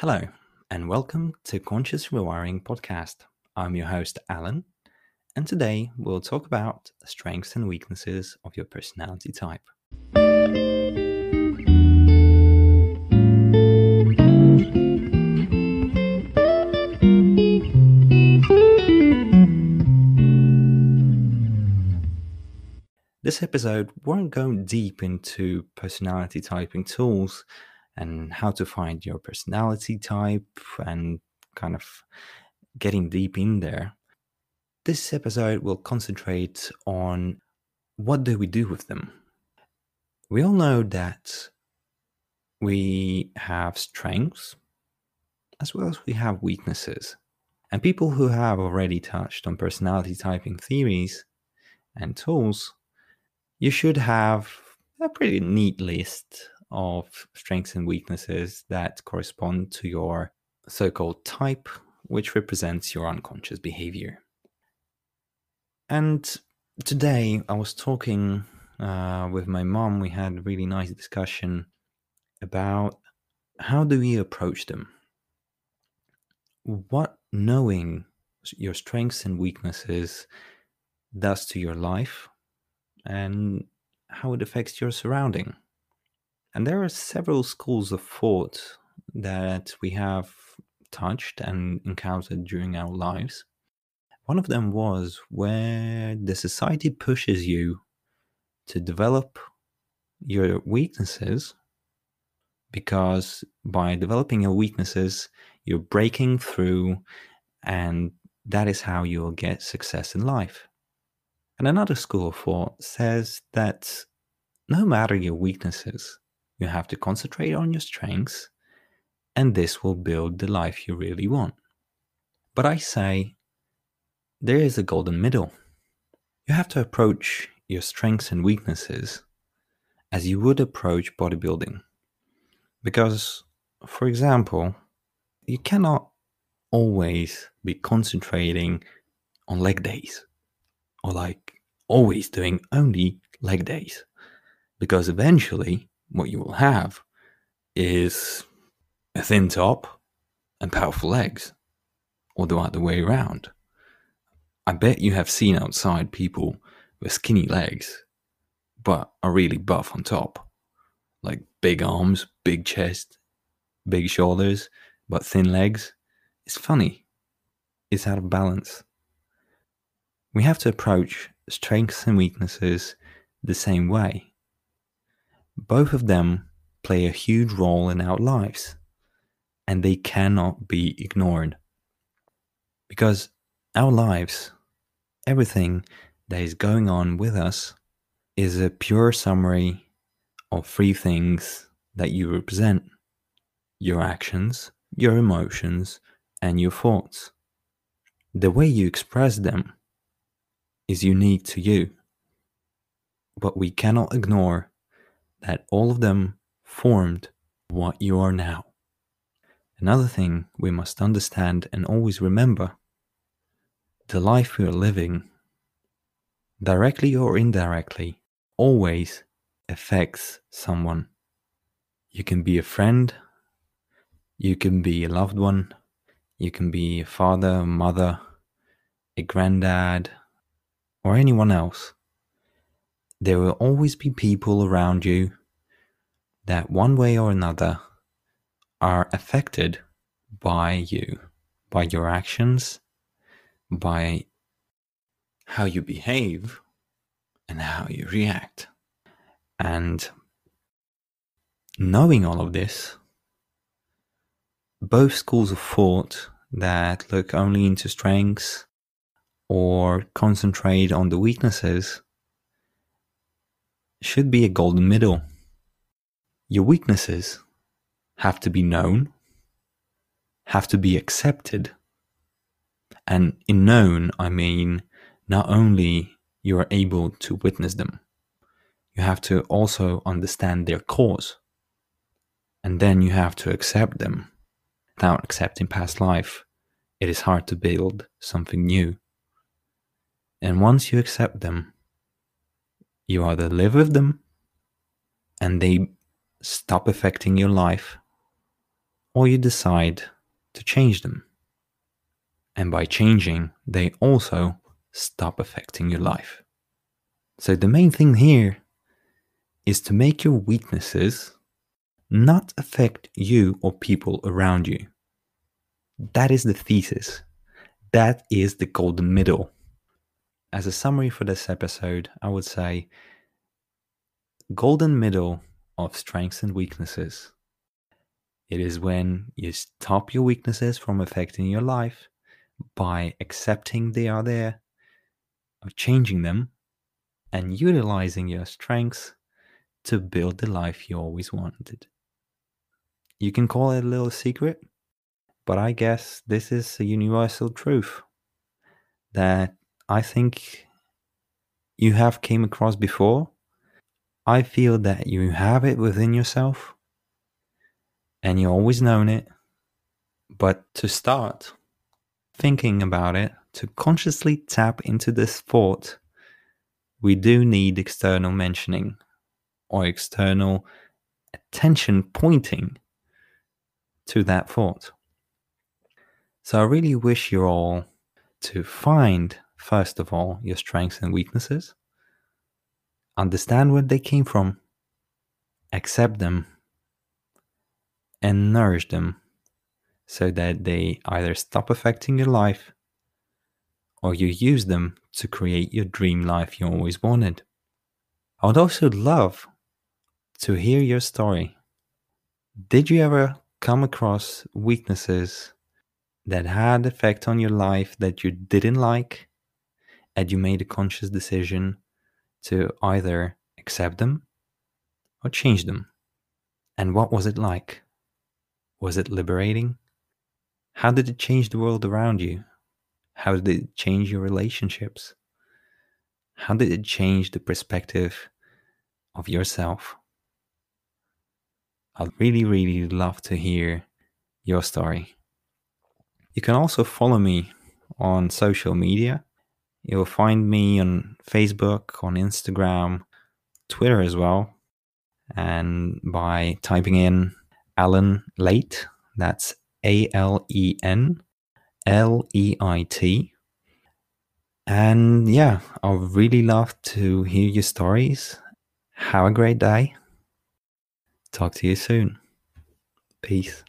Hello, and welcome to Conscious Rewiring Podcast. I'm your host, Alen, and today we'll talk about the strengths and weaknesses of your personality type. This episode won't go deep into personality typing tools and how to find your personality type and kind of getting deep in there. This episode will concentrate on what do we do with them. We all know that we have strengths as well as we have weaknesses. And people who have already touched on personality typing theories and tools, you should have a pretty neat list of strengths and weaknesses that correspond to your so called type, which represents your unconscious behavior. And today I was talking uh, with my mom. We had a really nice discussion about how do we approach them? What knowing your strengths and weaknesses does to your life and how it affects your surrounding. And there are several schools of thought that we have touched and encountered during our lives. One of them was where the society pushes you to develop your weaknesses because by developing your weaknesses, you're breaking through, and that is how you'll get success in life. And another school of thought says that no matter your weaknesses, you have to concentrate on your strengths, and this will build the life you really want. But I say there is a golden middle. You have to approach your strengths and weaknesses as you would approach bodybuilding. Because, for example, you cannot always be concentrating on leg days or like always doing only leg days. Because eventually what you will have is a thin top and powerful legs, or the other way around. I bet you have seen outside people with skinny legs, but are really buff on top. Like big arms, big chest, big shoulders, but thin legs. It's funny. It's out of balance. We have to approach strengths and weaknesses the same way both of them play a huge role in our lives and they cannot be ignored. Because our lives, everything that is going on with us, is a pure summary of three things that you represent your actions, your emotions, and your thoughts. The way you express them is unique to you, but we cannot ignore that all of them formed what you are now. Another thing we must understand and always remember the life we are living, directly or indirectly, always affects someone. You can be a friend, you can be a loved one, you can be a father, a mother, a granddad, or anyone else there will always be people around you that one way or another are affected by you, by your actions, by how you behave, and how you react. And knowing all of this, both schools of thought that look only into strengths or concentrate on the weaknesses should be a golden middle. Your weaknesses have to be known, have to be accepted. And in known, I mean not only you are able to witness them, you have to also understand their cause. And then you have to accept them. Without accepting past life, it is hard to build something new. And once you accept them, you either live with them and they stop affecting your life, or you decide to change them. And by changing, they also stop affecting your life. So the main thing here is to make your weaknesses not affect you or people around you. That is the thesis. That is the golden middle. As a summary for this episode, I would say golden middle of strengths and weaknesses. It is when you stop your weaknesses from affecting your life by accepting they are there, of changing them, and utilizing your strengths to build the life you always wanted. You can call it a little secret, but I guess this is a universal truth that I think you have came across before. I feel that you have it within yourself and you always known it. But to start thinking about it, to consciously tap into this thought, we do need external mentioning or external attention pointing to that thought. So I really wish you all to find, first of all, your strengths and weaknesses, understand where they came from, accept them, and nourish them so that they either stop affecting your life or you use them to create your dream life you always wanted. I would also love to hear your story. Did you ever come across weaknesses that had effect on your life that you didn't like and you made a conscious decision to either accept them or change them. And what was it like? Was it liberating? How did it change the world around you? How did it change your relationships? How did it change the perspective of yourself? I'd really, really love to hear your story. You can also follow me on social media. You'll find me on Facebook, on Instagram, Twitter as well. And by typing in Alen Leit, that's A L E N L E I T. And yeah, I'd really love to hear your stories. Have a great day. Talk to you soon. Peace.